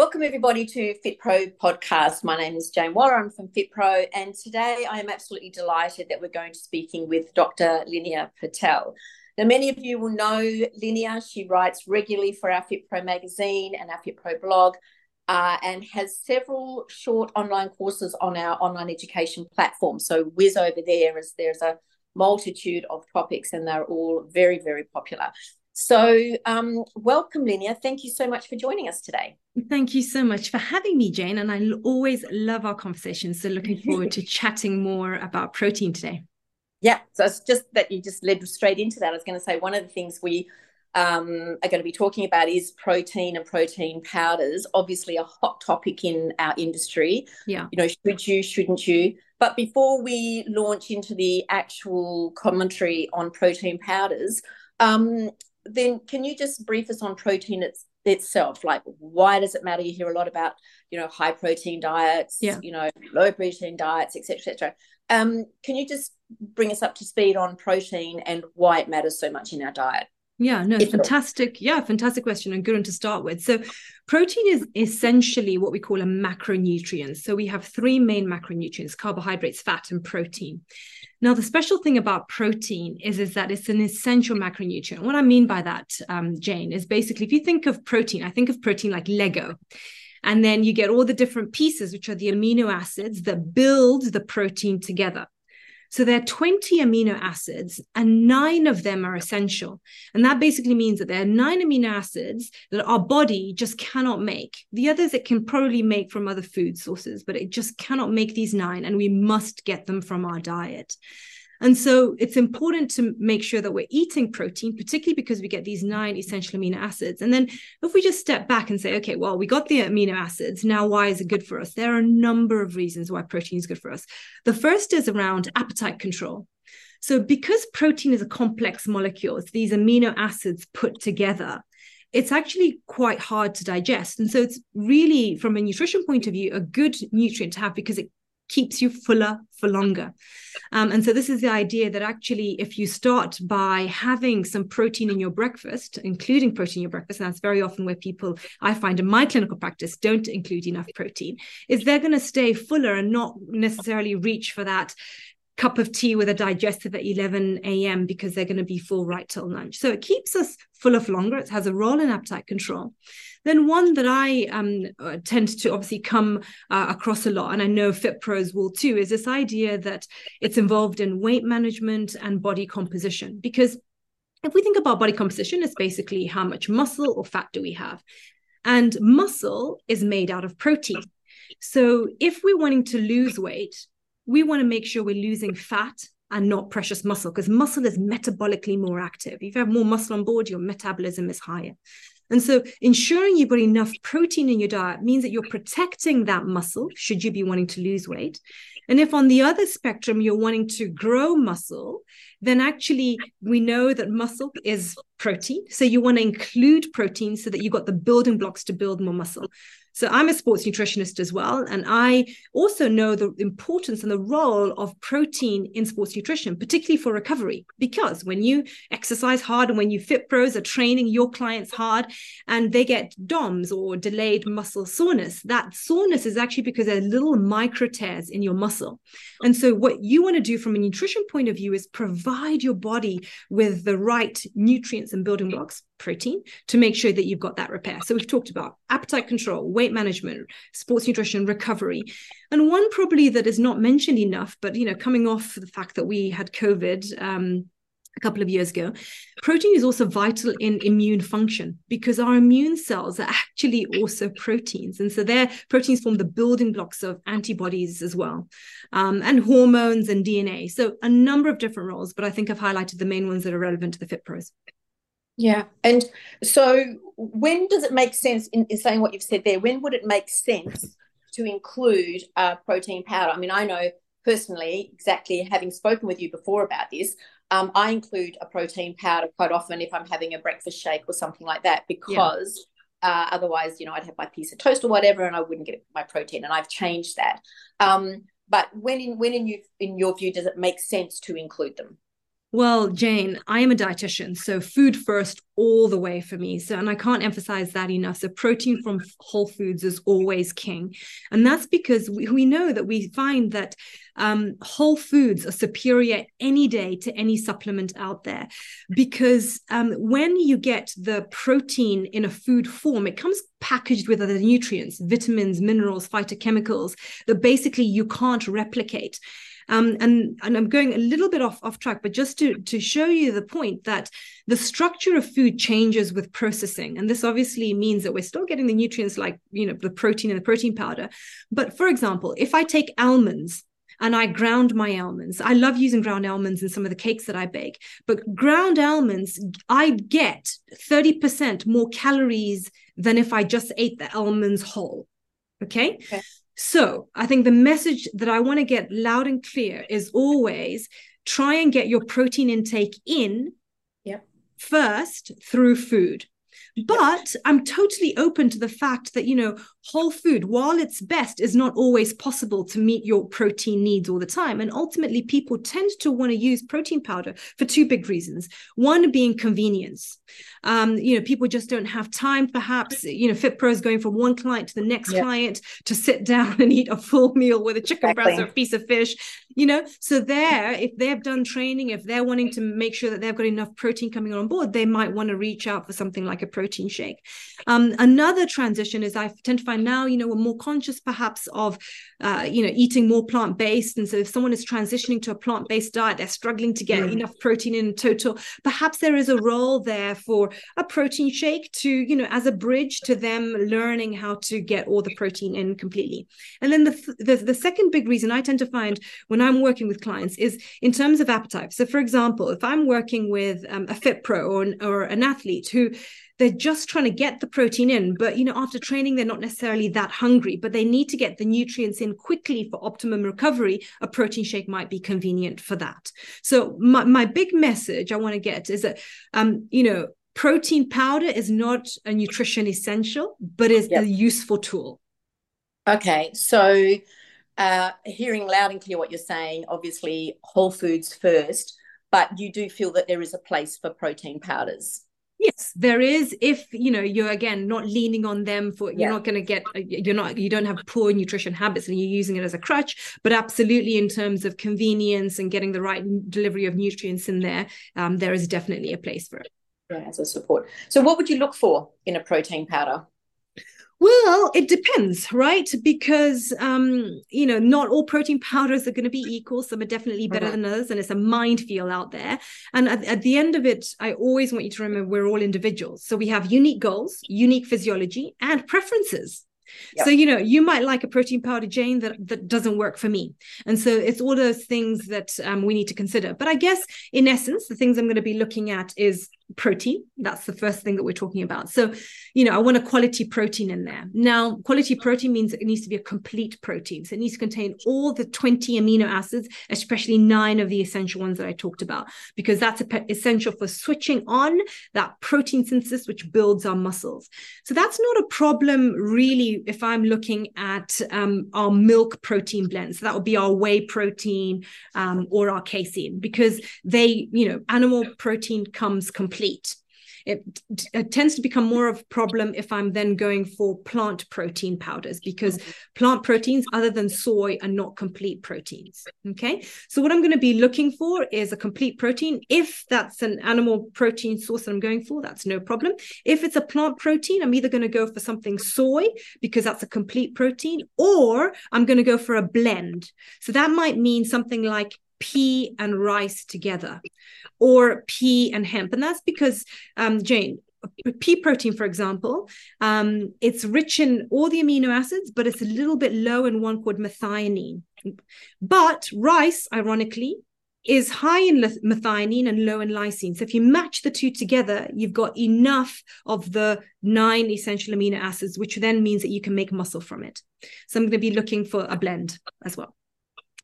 Welcome, everybody, to FitPro podcast. My name is Jane Waller. I'm from FitPro, and today I am absolutely delighted that we're going to be speaking with Dr. Linia Patel. Now, many of you will know Linia. She writes regularly for our FitPro magazine and our FitPro blog, uh, and has several short online courses on our online education platform. So, whiz over there as there's a multitude of topics, and they're all very, very popular. So, um, welcome, Linia. Thank you so much for joining us today. Thank you so much for having me, Jane. And I always love our conversations. So, looking forward to chatting more about protein today. Yeah. So, it's just that you just led straight into that. I was going to say one of the things we um, are going to be talking about is protein and protein powders. Obviously, a hot topic in our industry. Yeah. You know, should you, shouldn't you? But before we launch into the actual commentary on protein powders, um, then can you just brief us on protein it's, itself? Like, why does it matter? You hear a lot about, you know, high protein diets, yeah. you know, low protein diets, etc., etc. Um, can you just bring us up to speed on protein and why it matters so much in our diet? Yeah, no, fantastic. Yeah, fantastic question and good one to start with. So, protein is essentially what we call a macronutrient. So, we have three main macronutrients carbohydrates, fat, and protein. Now, the special thing about protein is, is that it's an essential macronutrient. What I mean by that, um, Jane, is basically if you think of protein, I think of protein like Lego. And then you get all the different pieces, which are the amino acids that build the protein together. So there are 20 amino acids, and nine of them are essential. And that basically means that there are nine amino acids that our body just cannot make. The others it can probably make from other food sources, but it just cannot make these nine, and we must get them from our diet. And so it's important to make sure that we're eating protein, particularly because we get these nine essential amino acids. And then if we just step back and say, okay, well, we got the amino acids. Now, why is it good for us? There are a number of reasons why protein is good for us. The first is around appetite control. So, because protein is a complex molecule, it's these amino acids put together, it's actually quite hard to digest. And so, it's really, from a nutrition point of view, a good nutrient to have because it keeps you fuller for longer. Um, and so, this is the idea that actually, if you start by having some protein in your breakfast, including protein in your breakfast, and that's very often where people I find in my clinical practice don't include enough protein, is they're going to stay fuller and not necessarily reach for that cup of tea with a digestive at 11 a.m. because they're going to be full right till lunch. So it keeps us full of longer. It has a role in appetite control. Then one that I um, uh, tend to obviously come uh, across a lot, and I know Fit Pros will too, is this idea that it's involved in weight management and body composition. Because if we think about body composition, it's basically how much muscle or fat do we have, and muscle is made out of protein. So if we're wanting to lose weight, we want to make sure we're losing fat and not precious muscle because muscle is metabolically more active. If you have more muscle on board, your metabolism is higher. And so ensuring you've got enough protein in your diet means that you're protecting that muscle should you be wanting to lose weight. And if on the other spectrum you're wanting to grow muscle, then actually we know that muscle is protein. So you want to include protein so that you've got the building blocks to build more muscle. So I'm a sports nutritionist as well. And I also know the importance and the role of protein in sports nutrition, particularly for recovery. Because when you exercise hard and when you fit pros are training your clients hard and they get DOMS or delayed muscle soreness, that soreness is actually because there are little micro tears in your muscle. And so what you want to do from a nutrition point of view is provide your body with the right nutrients and building blocks protein to make sure that you've got that repair. So we've talked about appetite control, weight management, sports nutrition, recovery. And one probably that is not mentioned enough, but you know, coming off the fact that we had COVID um, a couple of years ago, protein is also vital in immune function because our immune cells are actually also proteins. And so their proteins form the building blocks of antibodies as well, um, and hormones and DNA. So a number of different roles, but I think I've highlighted the main ones that are relevant to the Fit Pros. Yeah. And so when does it make sense in, in saying what you've said there? When would it make sense to include a protein powder? I mean, I know personally, exactly having spoken with you before about this, um, I include a protein powder quite often if I'm having a breakfast shake or something like that because yeah. uh, otherwise, you know, I'd have my piece of toast or whatever and I wouldn't get my protein. And I've changed that. Um, but when in when in you in your view does it make sense to include them? Well, Jane, I am a dietitian, so food first all the way for me. So, and I can't emphasize that enough. So, protein from whole foods is always king. And that's because we, we know that we find that um, whole foods are superior any day to any supplement out there. Because um, when you get the protein in a food form, it comes packaged with other nutrients, vitamins, minerals, phytochemicals that basically you can't replicate. Um, and and I'm going a little bit off off track, but just to to show you the point that the structure of food changes with processing, and this obviously means that we're still getting the nutrients like you know the protein and the protein powder. But for example, if I take almonds and I ground my almonds. I love using ground almonds in some of the cakes that I bake, but ground almonds, I get 30% more calories than if I just ate the almonds whole. Okay? okay. So I think the message that I want to get loud and clear is always try and get your protein intake in yep. first through food. But I'm totally open to the fact that, you know, whole food, while it's best, is not always possible to meet your protein needs all the time. And ultimately, people tend to want to use protein powder for two big reasons. One being convenience. Um, you know, people just don't have time, perhaps. You know, FitPro is going from one client to the next yeah. client to sit down and eat a full meal with a chicken exactly. breast or a piece of fish you know so there if they've done training if they're wanting to make sure that they've got enough protein coming on board they might want to reach out for something like a protein shake um, another transition is i tend to find now you know we're more conscious perhaps of uh, you know eating more plant-based and so if someone is transitioning to a plant-based diet they're struggling to get mm. enough protein in total perhaps there is a role there for a protein shake to you know as a bridge to them learning how to get all the protein in completely and then the the, the second big reason i tend to find when when I'm working with clients is in terms of appetite. So, for example, if I'm working with um, a fit pro or an, or an athlete who they're just trying to get the protein in but you know after training they're not necessarily that hungry but they need to get the nutrients in quickly for optimum recovery a protein shake might be convenient for that so my, my big message i want to get is that um you know protein powder is not a nutrition essential but is yep. a useful tool okay so uh, hearing loud and clear what you're saying, obviously whole foods first, but you do feel that there is a place for protein powders. Yes, there is. If you know you're again not leaning on them for, you're yeah. not going to get. You're not. You don't have poor nutrition habits, and you're using it as a crutch. But absolutely, in terms of convenience and getting the right delivery of nutrients in there, um, there is definitely a place for it. Yeah, as a support. So, what would you look for in a protein powder? Well, it depends, right? Because um, you know, not all protein powders are going to be equal. Some are definitely better mm-hmm. than others, and it's a minefield out there. And at, at, the end of it, I always want you to remember we're all individuals. So we have unique goals, unique physiology, and preferences. Yep. So you know, you might like a protein powder, Jane, that that doesn't work for me, and so it's all those things that um, we need to consider. But I guess, in essence, the things I'm going to be looking at is protein. That's the first thing that we're talking about. So, you know, I want a quality protein in there. Now, quality protein means it needs to be a complete protein. So it needs to contain all the 20 amino acids, especially nine of the essential ones that I talked about, because that's essential for switching on that protein synthesis, which builds our muscles. So that's not a problem really if I'm looking at um, our milk protein blends. So that would be our whey protein um, or our casein, because they, you know, animal protein comes complete complete. It, it, tends to become more of a problem if I'm then going for plant protein powders because mm-hmm. plant proteins, other than soy, are not complete proteins. Okay. So, what I'm going to be looking for is a complete protein. If that's an animal protein source that I'm going for, that's no problem. If it's a plant protein, I'm either going to go for something soy because that's a complete protein, or I'm going to go for a blend. So, that might mean something like pea and rice together or pea and hemp. And that's because, um, Jane, pea protein, for example, um, it's rich in all the amino acids, but it's a little bit low in one called methionine. But rice, ironically, is high in methionine and low in lysine. So if you match the two together, you've got enough of the nine essential amino acids, which then means that you can make muscle from it. So I'm going to be looking for a blend as well.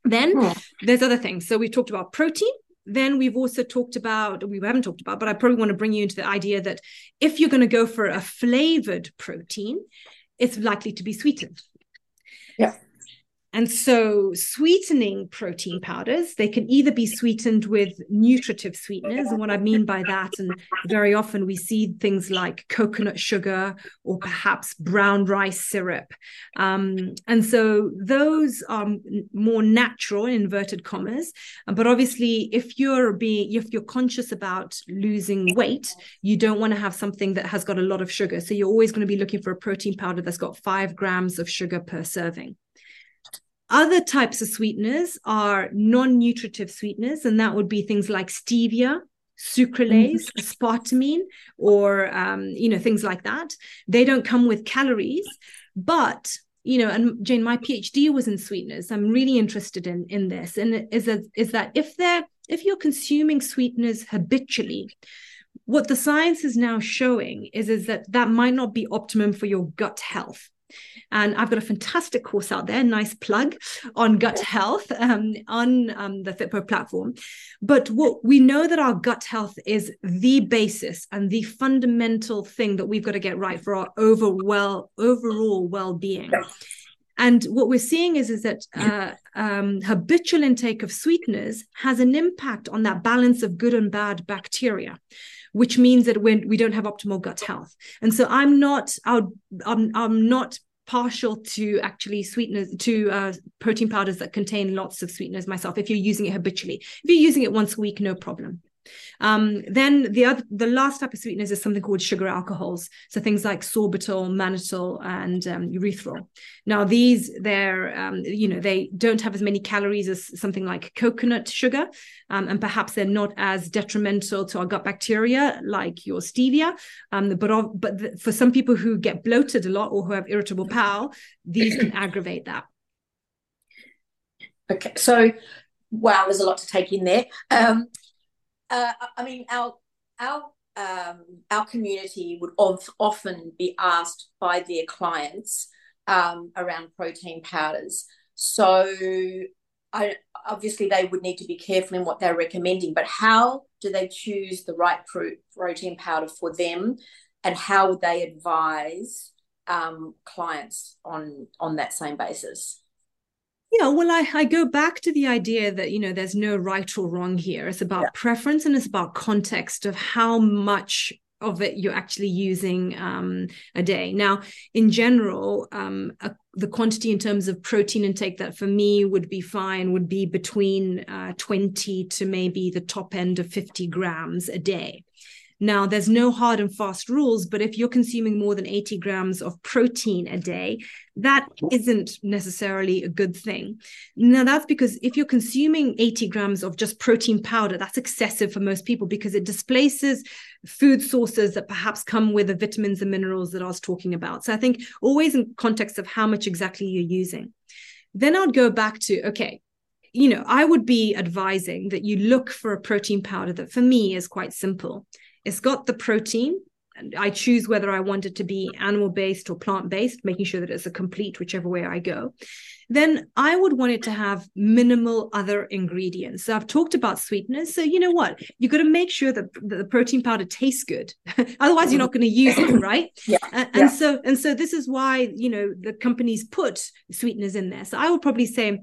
Then oh. there's other things. So we've talked about protein. Then we've also talked about, we haven't talked about, but I probably want to bring you into the idea that if you're going to go for a flavored protein, it's likely to be sweetened. Yeah. And so sweetening protein powders, they can either be sweetened with nutritive sweeteners. And what I mean by that, and very often we see things like coconut sugar or perhaps brown rice syrup. Um, and so those are more natural in inverted commas. But obviously, if you're being if you're conscious about losing weight, you don't want to have something that has got a lot of sugar. So you're always going to be looking for a protein powder that's got five grams of sugar per serving. Other types of sweeteners are non nutritive sweeteners, and that would be things like stevia, sucralose, mm-hmm. aspartame, or um, you know things like that. They don't come with calories, but you know, and Jane, my PhD was in sweeteners. I'm really interested in in this, and is that is that if they're if you're consuming sweeteners habitually, what the science is now showing is is that that might not be optimum for your gut health and I've got a fantastic course out there, nice plug on gut health um, on um, the FitPro platform. But what we know that our gut health is the basis and the fundamental thing that we've got to get right for our over overall well-being. And what we're seeing is, is that uh, um, habitual intake of sweeteners has an impact on that balance of good and bad bacteria which means that when we don't have optimal gut health. And so I'm not, I'm, I'm not partial to actually sweeteners to uh, protein powders that contain lots of sweeteners myself if you're using it habitually if you're using it once a week no problem um, then the other, the last type of sweeteners is something called sugar alcohols. So things like sorbitol, mannitol, and um, erythritol. Now these, they're, um, you know, they don't have as many calories as something like coconut sugar, um, and perhaps they're not as detrimental to our gut bacteria like your stevia. Um, but but the, for some people who get bloated a lot or who have irritable bowel, these can aggravate that. Okay, so wow, there's a lot to take in there. Um, uh, I mean, our our um, our community would of, often be asked by their clients um, around protein powders. So, I, obviously, they would need to be careful in what they're recommending. But how do they choose the right pro- protein powder for them, and how would they advise um, clients on on that same basis? Yeah, well, I, I go back to the idea that, you know, there's no right or wrong here. It's about yeah. preference and it's about context of how much of it you're actually using um, a day. Now, in general, um, a, the quantity in terms of protein intake that for me would be fine would be between uh, 20 to maybe the top end of 50 grams a day. Now, there's no hard and fast rules, but if you're consuming more than 80 grams of protein a day, that isn't necessarily a good thing. Now, that's because if you're consuming 80 grams of just protein powder, that's excessive for most people because it displaces food sources that perhaps come with the vitamins and minerals that I was talking about. So I think always in context of how much exactly you're using. Then I'd go back to, okay, you know, I would be advising that you look for a protein powder that for me is quite simple. It's got the protein. And I choose whether I want it to be animal based or plant based, making sure that it's a complete whichever way I go. Then I would want it to have minimal other ingredients. So I've talked about sweeteners. So you know what? You've got to make sure that the protein powder tastes good. Otherwise, you're not going to use it, right? yeah. And, yeah. so and so this is why you know the companies put sweeteners in there. So I would probably say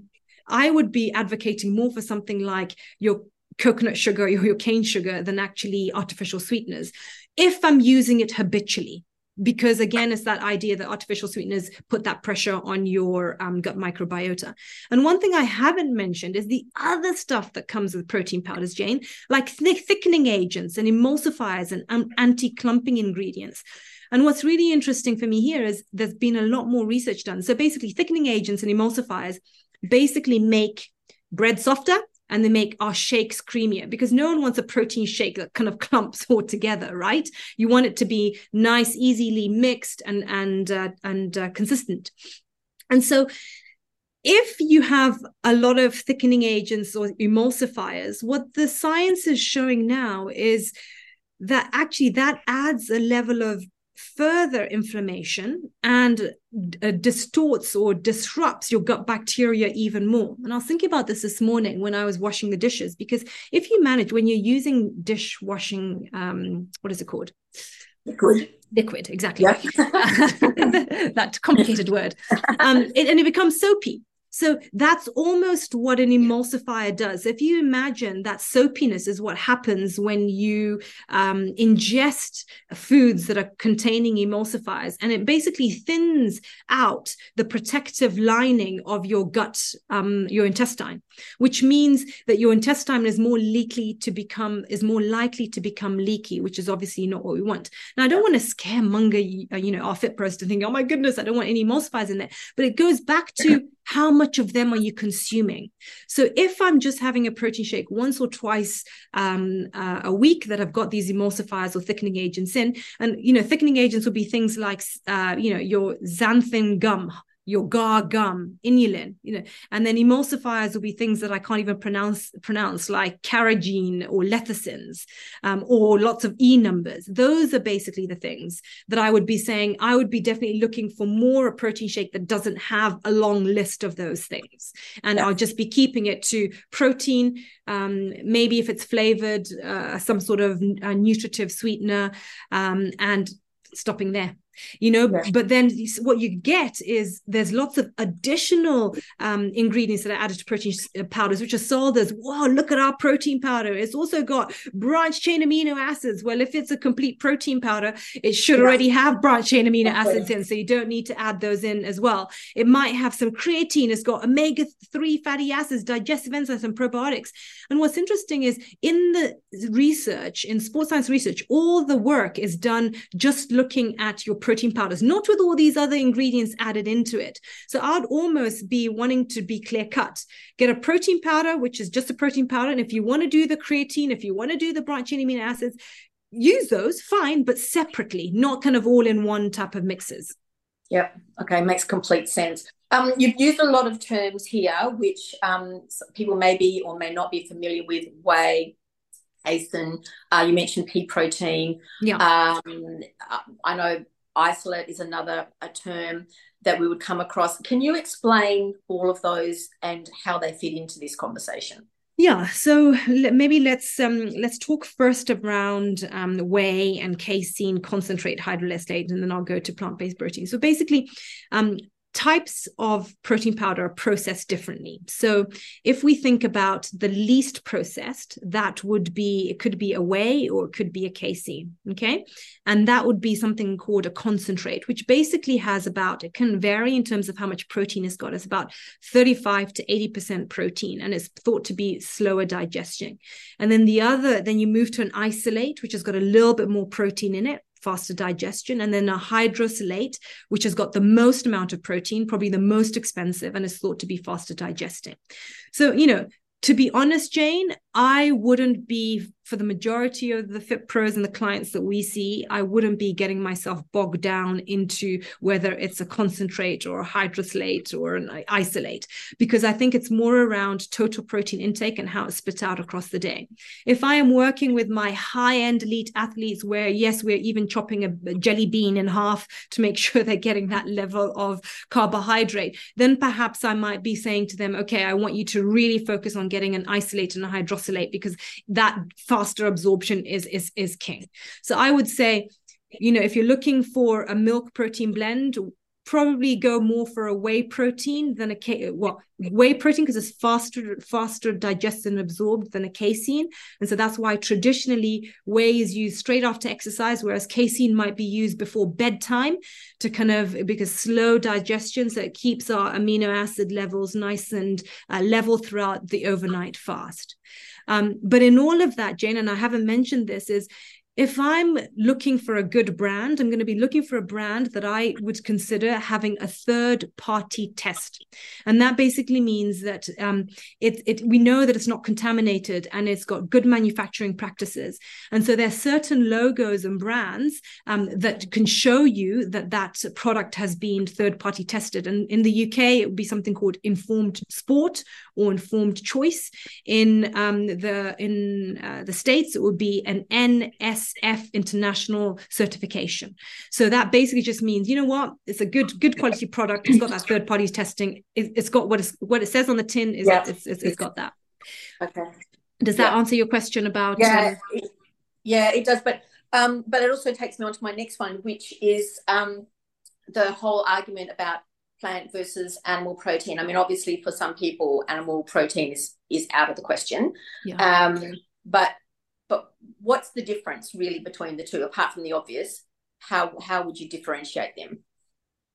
I would be advocating more for something like your coconut sugar or your cane sugar than actually artificial sweeteners. If i'm using it habitually because again it's that idea that artificial sweeteners put that pressure on your um, gut microbiota. And one thing i haven't mentioned is the other stuff that comes with protein powders jane like th- thickening agents and emulsifiers and um, anti-clumping ingredients. And what's really interesting for me here is there's been a lot more research done. So basically thickening agents and emulsifiers basically make bread softer and they make our shakes creamier because no one wants a protein shake that kind of clumps all together, right? You want it to be nice, easily mixed and and uh, and uh, consistent. And so if you have a lot of thickening agents or emulsifiers, what the science is showing now is that actually that adds a level of further inflammation and uh, distorts or disrupts your gut bacteria even more. And I was thinking about this this morning when I was washing the dishes, because if you manage, when you're using dishwashing, um, what is it called? Liquid. Liquid, exactly. Yeah. that complicated word. Um, it, and it becomes soapy. So that's almost what an emulsifier does. If you imagine that soapiness is what happens when you um, ingest foods that are containing emulsifiers, and it basically thins out the protective lining of your gut, um, your intestine, which means that your intestine is more likely to become is more likely to become leaky, which is obviously not what we want. Now, I don't want to scaremonger, uh, you know, our fit pros to think, oh my goodness, I don't want any emulsifiers in there, but it goes back to how much of them are you consuming? So if i'm just having a protein shake once or twice um, uh, a week that i've got these emulsifiers or thickening agents in and you know thickening agents will be things like uh, you know your xanthan gum your guar gum, inulin, you know, and then emulsifiers will be things that I can't even pronounce pronounce like carrageen or lecithins, um, or lots of e numbers. Those are basically the things that I would be saying. I would be definitely looking for more a protein shake that doesn't have a long list of those things, and yeah. I'll just be keeping it to protein. Um, maybe if it's flavored, uh, some sort of uh, nutritive sweetener, um, and stopping there you know yeah. but then what you get is there's lots of additional um, ingredients that are added to protein uh, powders which are sold as wow look at our protein powder. It's also got branch chain amino acids. Well if it's a complete protein powder it should yeah. already have branch chain amino acids in so you don't need to add those in as well. It might have some creatine. It's got omega-3 fatty acids digestive enzymes and probiotics. And what's interesting is in the research in sports science research all the work is done just looking at your protein powders, not with all these other ingredients added into it. So I'd almost be wanting to be clear cut. Get a protein powder, which is just a protein powder. And if you want to do the creatine, if you want to do the branched chain amino acids, use those, fine, but separately, not kind of all in one type of mixes. Yep. Okay. Makes complete sense. Um, you've used a lot of terms here, which um, people may be or may not be familiar with whey, casein. Uh, you mentioned pea protein. Yeah. Um, I know isolate is another a term that we would come across. Can you explain all of those and how they fit into this conversation? Yeah, so maybe let's um, let's talk first around um, whey and casein concentrate hydrolysate, and then I'll go to plant based protein. So basically, um, types of protein powder are processed differently. So if we think about the least processed, that would be it could be a whey or it could be a casein, okay? And that would be something called a concentrate, which basically has about it can vary in terms of how much protein it's got. It's about 35 to 80% protein and it's thought to be slower digestion. And then the other then you move to an isolate which has got a little bit more protein in it faster digestion, and then a hydrolysate, which has got the most amount of protein, probably the most expensive, and is thought to be faster digesting. So, you know, to be honest, Jane, I wouldn't be for the majority of the fit pros and the clients that we see, I wouldn't be getting myself bogged down into whether it's a concentrate or a hydrolysate or an isolate, because I think it's more around total protein intake and how it's split out across the day. If I am working with my high end elite athletes, where yes, we're even chopping a jelly bean in half to make sure they're getting that level of carbohydrate, then perhaps I might be saying to them, okay, I want you to really focus on getting an isolate and a hydrolysate because that faster absorption is is is king. So I would say, you know, if you're looking for a milk protein blend, probably go more for a whey protein than a well whey protein because it's faster faster digested and absorbed than a casein. And so that's why traditionally whey is used straight after exercise whereas casein might be used before bedtime to kind of because slow digestion so it keeps our amino acid levels nice and uh, level throughout the overnight fast. Um, but in all of that, Jane, and I haven't mentioned this, is if I'm looking for a good brand, I'm going to be looking for a brand that I would consider having a third party test. And that basically means that um, it, it, we know that it's not contaminated and it's got good manufacturing practices. And so there's certain logos and brands um, that can show you that that product has been third party tested. And in the UK, it would be something called informed sport or informed choice. In um, the in uh, the States, it would be an NSF international certification. So that basically just means, you know what, it's a good good quality product. It's got that third party testing. It, has got what is what it says on the tin is yeah. it's, it's, it's got that. Okay. Does that yeah. answer your question about? Yeah, um, it, yeah, it does. But um, but it also takes me on to my next one, which is um, the whole argument about plant versus animal protein? I mean, obviously, for some people, animal protein is is out of the question. Yeah. Um, but but what's the difference really between the two, apart from the obvious? How how would you differentiate them?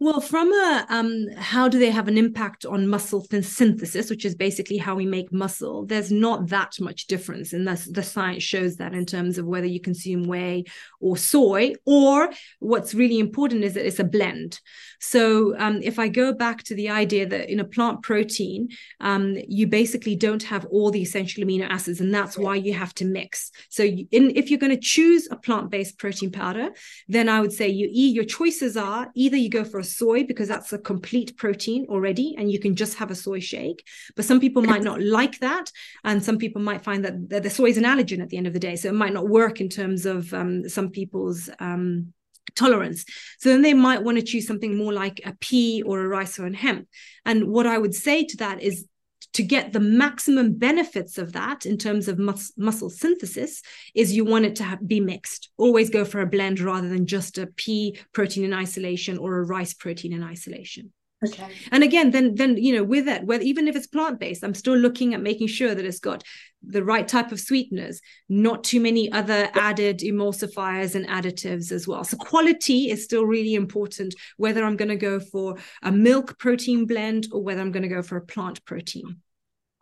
Well, from a um, how do they have an impact on muscle synthesis, which is basically how we make muscle, there's not that much difference. And that's, the science shows that in terms of whether you consume whey or soy, or what's really important is that it's a blend. So um, if I go back to the idea that in a plant protein, um, you basically don't have all the essential amino acids, and that's why you have to mix. So in, if you're going to choose a plant-based protein powder, then I would say you your choices are either you go for a soy because that's a complete protein already and you can just have a soy shake but some people might not like that and some people might find that, the soy is an allergen at the end of the day so it might not work in terms of um, some people's um, tolerance. So then they might want to choose something more like a pea or a rice or a hemp. And what I would say to that is to get the maximum benefits of that in terms of mus- muscle synthesis is you want it to have, be mixed. Always go for a blend rather than just a pea protein in isolation or a rice protein in isolation Okay. And again, then then you know, with it, whether even if it's plant based, I'm still looking at making sure that it's got the right type of sweeteners, not too many other added emulsifiers and additives as well. So quality is still really important, whether I'm going to go for a milk protein blend or whether I'm going to go for a plant protein.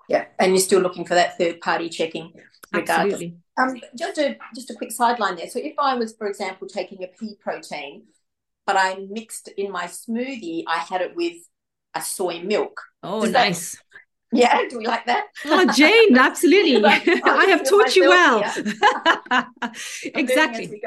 Yeah, and you're still looking for that third party checking. Regardless. Absolutely. Um, just a just a quick sideline there. So if I was, for example, taking a pea protein but I mixed in my smoothie, I had it with a soy milk. Oh, Does nice. That, yeah, do we like that? Oh, Jane, absolutely. I have taught you well. exactly.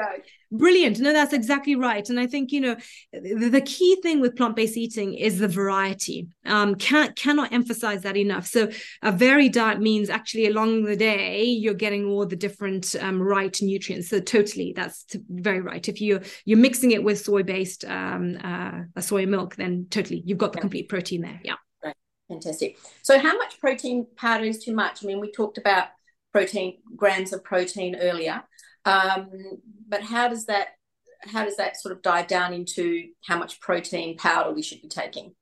Brilliant. No, that's exactly right. And I think, you know, the, the key thing with plant-based eating is the variety. Um, can't cannot emphasize that enough. So a varied diet means actually along the day you're getting all the different um, right nutrients. So totally, that's very right. If you're, you're mixing it with soy-based um, uh, soy milk, then totally you've got the complete protein there. Yeah. Fantastic. So, how much protein powder is too much? I mean, we talked about protein grams of protein earlier, um, but how does that how does that sort of dive down into how much protein powder we should be taking?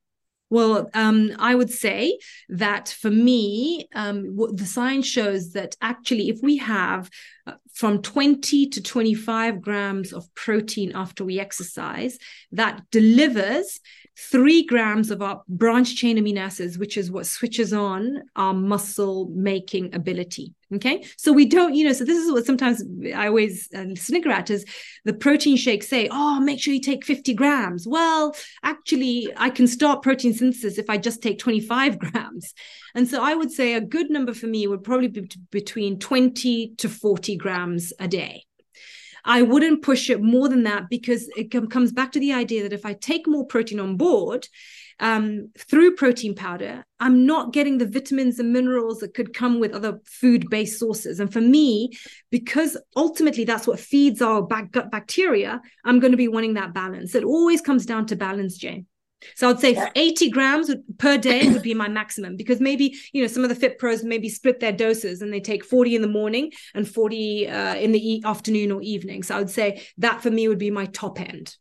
Well, um, I would say that for me, um, the science shows that actually, if we have uh, from 20 to 25 grams of protein after we exercise, that delivers three grams of our branch chain amino acids, which is what switches on our muscle making ability. Okay. So we don't, you know, so this is what sometimes I always uh, snicker at is the protein shakes say, oh, make sure you take 50 grams. Well, actually, I can start protein synthesis if I just take 25 grams. And so I would say a good number for me would probably be between 20 to 40 grams a day. I wouldn't push it more than that because it com- comes back to the idea that if I take more protein on board, um, through protein powder, I'm not getting the vitamins and minerals that could come with other food based sources. And for me, because ultimately that's what feeds our gut bacteria, I'm going to be wanting that balance. It always comes down to balance, Jane. So I'd say yeah. 80 grams per day would be my maximum because maybe, you know, some of the fit pros maybe split their doses and they take 40 in the morning and 40 uh, in the e- afternoon or evening. So I would say that for me would be my top end.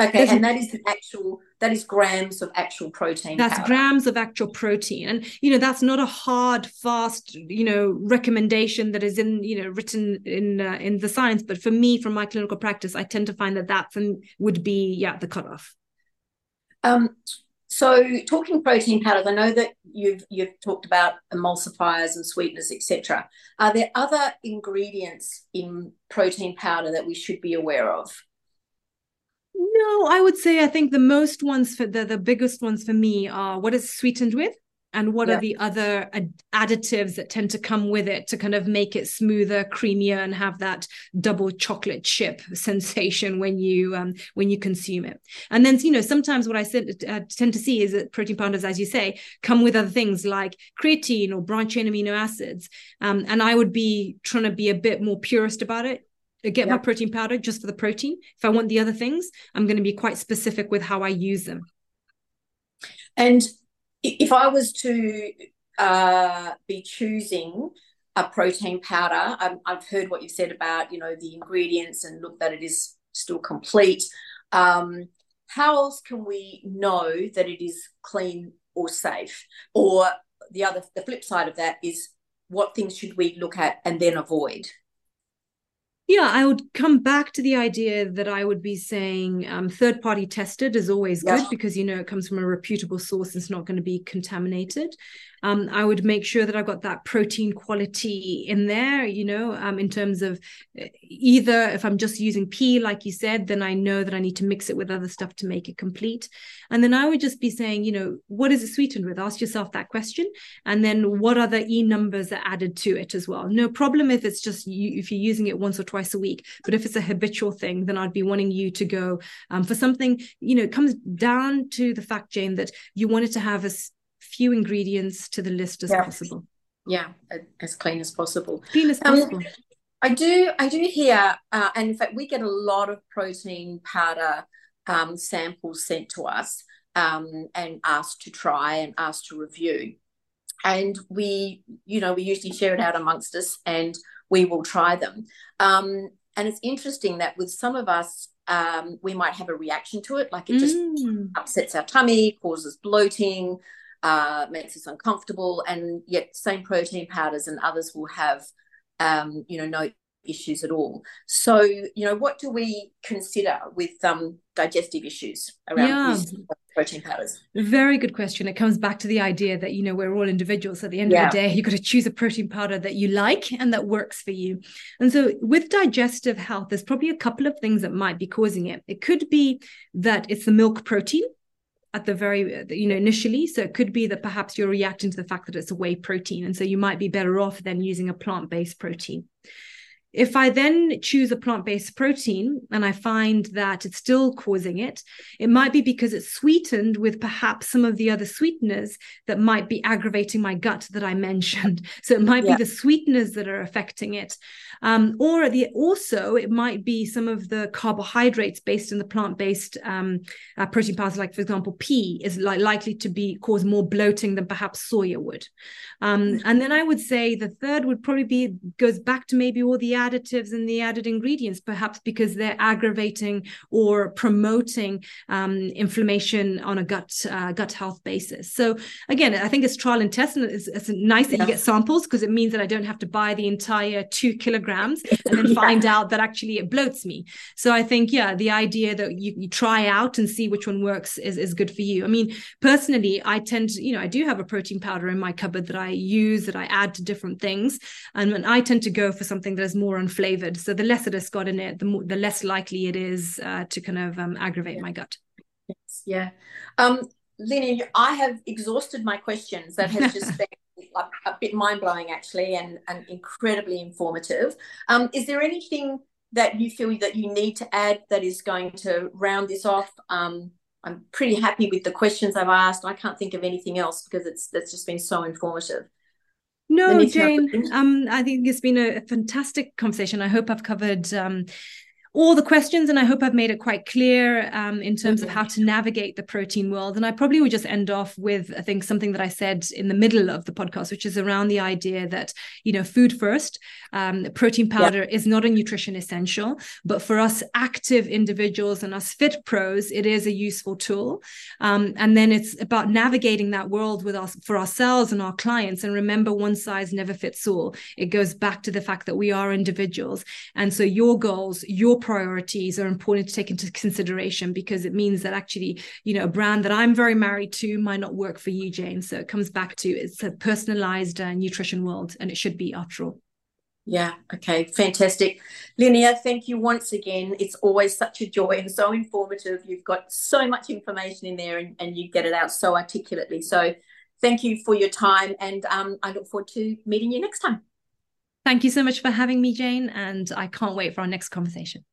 Okay, There's, and that is the actual that is grams of actual protein. That's powder. grams of actual protein, and you know that's not a hard, fast, you know, recommendation that is in you know written in uh, in the science. But for me, from my clinical practice, I tend to find that that would be yeah the cutoff. Um, so talking protein powders, I know that you've you've talked about emulsifiers and sweeteners, etc. Are there other ingredients in protein powder that we should be aware of? No, I would say I think the most ones for the the biggest ones for me are what is sweetened with and what yeah. are the other ad- additives that tend to come with it to kind of make it smoother creamier and have that double chocolate chip sensation when you um, when you consume it? And then you know sometimes what i uh, tend to see is that protein powders as you say come with other things like creatine or branch chain amino acids. Um, and i would be trying to be a bit more purist about it. Get my protein powder just for the protein. If i want the other things i'm going to be quite specific with how i use them. And if I was to uh, be choosing a protein powder, i have heard what you've said about you know the ingredients and look that it is still complete. Um, how else can we know that it is clean or safe? Or the other, the flip side of that is what things should we look at and then avoid? Yeah, I would come back to the idea that I would be saying um, third party tested is always good because you know it comes from a reputable source. It's not going to be contaminated um, I would make sure that I've got that protein quality in there, you know, um, in terms of uh, either if I'm just using pea, like you said, then I know that I need to mix it with other stuff to make it complete. And then I would just be saying, you know, what is it sweetened with? Ask yourself that question. And then what other E numbers are added to it as well? No problem if it's just you, if you're using it once or twice a week, but if it's a habitual thing, then I'd be wanting you to go um, for something, you know, it comes down to the fact, Jane, that you wanted to have as few ingredients to the list as yeah. possible. Yeah, as clean as possible. Clean as um, possible. Um, I do. I do hear, uh, and in fact, we get a lot of protein powder um, samples sent to us um, and asked to try and asked to review. And we, you know, we usually share it out amongst us, and we will try them. Um, and it's interesting that with some of us, um, we might have a reaction to it, like it just mm. upsets our tummy, causes bloating, uh, makes us uncomfortable, and yet same protein powders and others will have, um, you know, no issues at all. So, you know, what do we consider with um, digestive issues around yeah. Protein powders? Very good question. It comes back to the idea that, you know, we're all individuals. At the end yeah. of the day, you've got to choose a protein powder that you like and that works for you. And so with digestive health, there's probably a couple of things that might be causing it. It could be that it's the milk protein at the very uh, you know initially so it could be that perhaps you're reacting to the fact that it's a whey protein and so you might be better off than using a plant-based protein if I then choose a plant based protein and I find that it's still causing it, it might be because it's sweetened with perhaps some of the other sweeteners that might be aggravating my gut that I mentioned. So it might yeah. be the sweeteners that are affecting it. Um, or the also it might be some of the carbohydrates based in the plant based um, uh, protein powders, like for example, pea is like likely to be cause more bloating than perhaps soya would. Um, mm. and then I would say the third would probably be goes back to maybe all the additives and the added ingredients, perhaps because they're aggravating or promoting um, inflammation on a gut uh, gut health basis. So again, I think it's trial and test, and it's, it's nice that yeah. you get samples because it means that I don't have to buy the entire two kilograms and then yeah. find out that actually it bloats me. So I think yeah, the idea that you, you try out and see which one works is is good for you. I mean, personally, I tend to you know I do have a protein powder in my cupboard that I use that I add to different things, and I tend to go for something that is more more unflavored. So the less it has got in it, the more, the less likely it is uh, to kind of um, aggravate yeah. my gut. Yes, yeah. Um, I have exhausted my questions. That has just been a, a bit mind blowing, actually, and, and incredibly informative. Um, is there anything that you feel that you need to add that is going to round this off? Um, I'm pretty happy with the questions I've asked. I can't think of anything else because it's that's just been so informative. No, Jane. Um, I think it's been a, fantastic conversation. I hope I've covered um, all the questions, and I hope I've made it quite clear um, in terms of how to navigate the protein world. And I probably would just end off with, I think, something that I said in the middle of the podcast, which is around the idea that, you know, food first, um, protein powder yeah. is not a nutrition essential, but for us active individuals and us fit pros, it is a useful tool. Um, and then it's about navigating that world with us for ourselves and our clients. And remember, one size never fits all. It goes back to the fact that we are individuals. And so your goals, your priorities are important to take into consideration because it means that actually, you know, a brand that I'm very married to might not work for you, Jane. So it comes back to it's a personalized uh, nutrition world, and it should be after all. Yeah, okay, fantastic. Linia, thank you once again. It's always such a joy and so informative. You've got so much information in there and, and you get it out so articulately. So thank you for your time and um, I look forward to meeting you next time. Thank you so much for having me, Jane, and I can't wait for our next conversation.